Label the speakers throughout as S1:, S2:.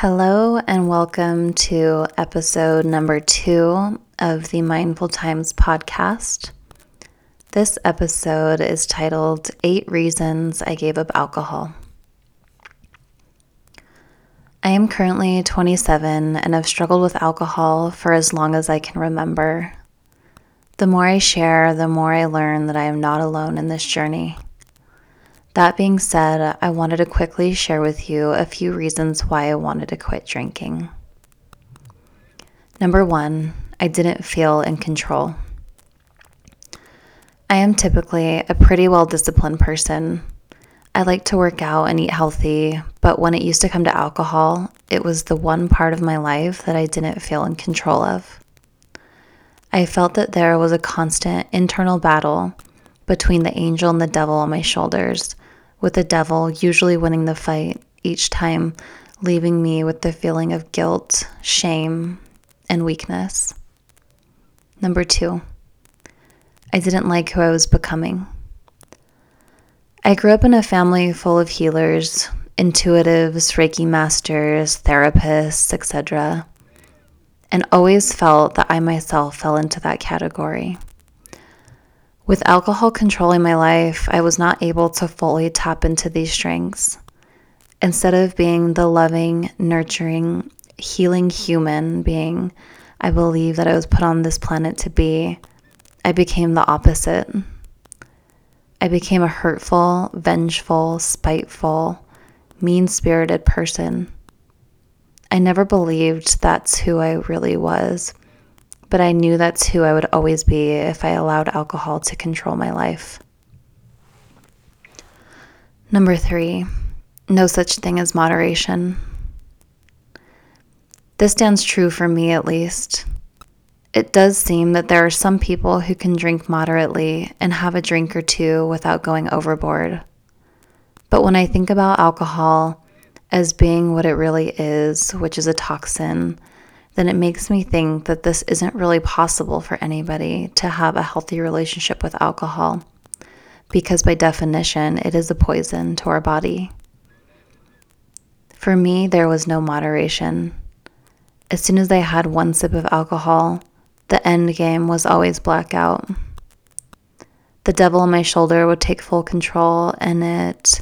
S1: Hello, and welcome to episode number two of the Mindful Times podcast. This episode is titled Eight Reasons I Gave Up Alcohol. I am currently 27 and have struggled with alcohol for as long as I can remember. The more I share, the more I learn that I am not alone in this journey. That being said, I wanted to quickly share with you a few reasons why I wanted to quit drinking. Number one, I didn't feel in control. I am typically a pretty well disciplined person. I like to work out and eat healthy, but when it used to come to alcohol, it was the one part of my life that I didn't feel in control of. I felt that there was a constant internal battle between the angel and the devil on my shoulders with the devil usually winning the fight each time, leaving me with the feeling of guilt, shame, and weakness. Number two, I didn't like who I was becoming. I grew up in a family full of healers, intuitives, Reiki masters, therapists, etc., and always felt that I myself fell into that category. With alcohol controlling my life, I was not able to fully tap into these strengths. Instead of being the loving, nurturing, healing human being I believe that I was put on this planet to be, I became the opposite. I became a hurtful, vengeful, spiteful, mean spirited person. I never believed that's who I really was but I knew that's who I would always be if I allowed alcohol to control my life. Number three, no such thing as moderation. This stands true for me at least. It does seem that there are some people who can drink moderately and have a drink or two without going overboard. But when I think about alcohol as being what it really is, which is a toxin, then it makes me think that this isn't really possible for anybody to have a healthy relationship with alcohol, because by definition, it is a poison to our body. For me, there was no moderation. As soon as I had one sip of alcohol, the end game was always blackout. The devil on my shoulder would take full control, and it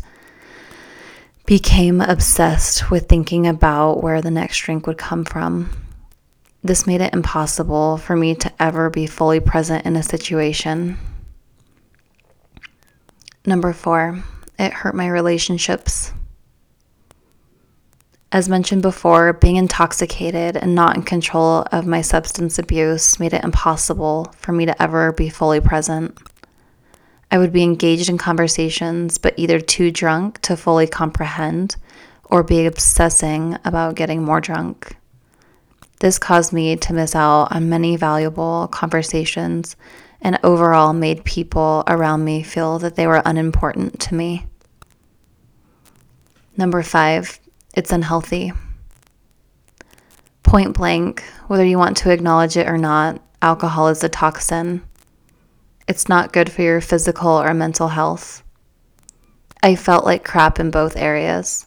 S1: became obsessed with thinking about where the next drink would come from. This made it impossible for me to ever be fully present in a situation. Number four, it hurt my relationships. As mentioned before, being intoxicated and not in control of my substance abuse made it impossible for me to ever be fully present. I would be engaged in conversations, but either too drunk to fully comprehend or be obsessing about getting more drunk. This caused me to miss out on many valuable conversations and overall made people around me feel that they were unimportant to me. Number five, it's unhealthy. Point blank, whether you want to acknowledge it or not, alcohol is a toxin. It's not good for your physical or mental health. I felt like crap in both areas.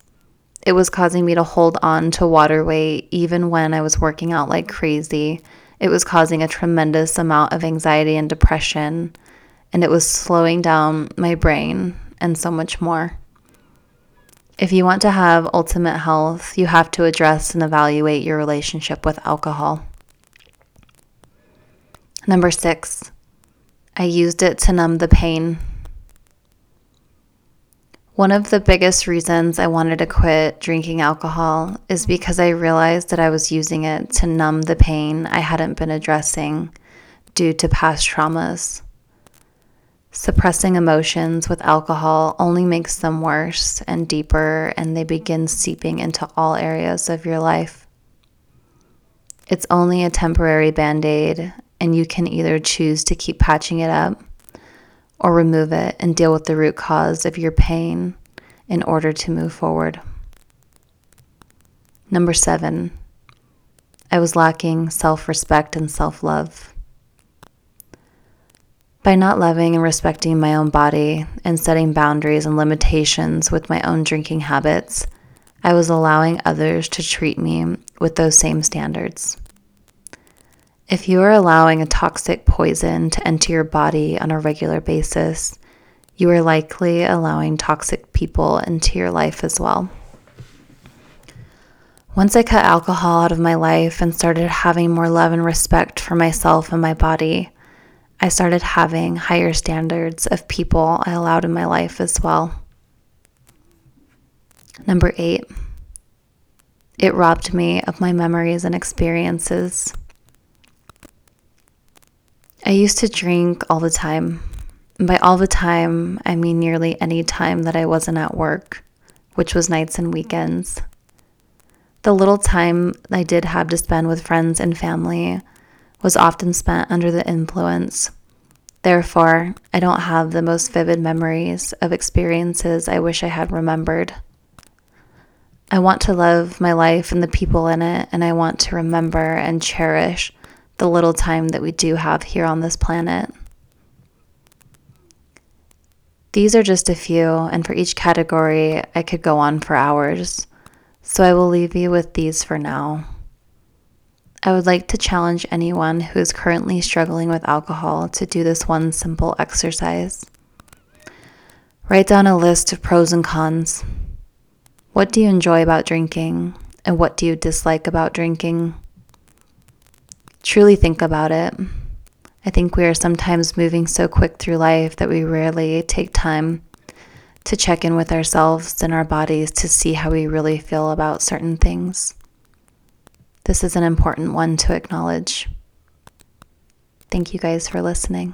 S1: It was causing me to hold on to water weight even when I was working out like crazy. It was causing a tremendous amount of anxiety and depression, and it was slowing down my brain and so much more. If you want to have ultimate health, you have to address and evaluate your relationship with alcohol. Number six, I used it to numb the pain. One of the biggest reasons I wanted to quit drinking alcohol is because I realized that I was using it to numb the pain I hadn't been addressing due to past traumas. Suppressing emotions with alcohol only makes them worse and deeper, and they begin seeping into all areas of your life. It's only a temporary band aid, and you can either choose to keep patching it up or remove it and deal with the root cause of your pain in order to move forward. Number seven, I was lacking self respect and self love. By not loving and respecting my own body and setting boundaries and limitations with my own drinking habits, I was allowing others to treat me with those same standards. If you are allowing a toxic poison to enter your body on a regular basis, you are likely allowing toxic people into your life as well. Once I cut alcohol out of my life and started having more love and respect for myself and my body, I started having higher standards of people I allowed in my life as well. Number eight, it robbed me of my memories and experiences. I used to drink all the time. By all the time, I mean nearly any time that I wasn't at work, which was nights and weekends. The little time I did have to spend with friends and family was often spent under the influence. Therefore, I don't have the most vivid memories of experiences I wish I had remembered. I want to love my life and the people in it, and I want to remember and cherish the little time that we do have here on this planet. These are just a few, and for each category, I could go on for hours, so I will leave you with these for now. I would like to challenge anyone who is currently struggling with alcohol to do this one simple exercise. Write down a list of pros and cons. What do you enjoy about drinking? And what do you dislike about drinking? Truly think about it. I think we are sometimes moving so quick through life that we rarely take time to check in with ourselves and our bodies to see how we really feel about certain things. This is an important one to acknowledge. Thank you guys for listening.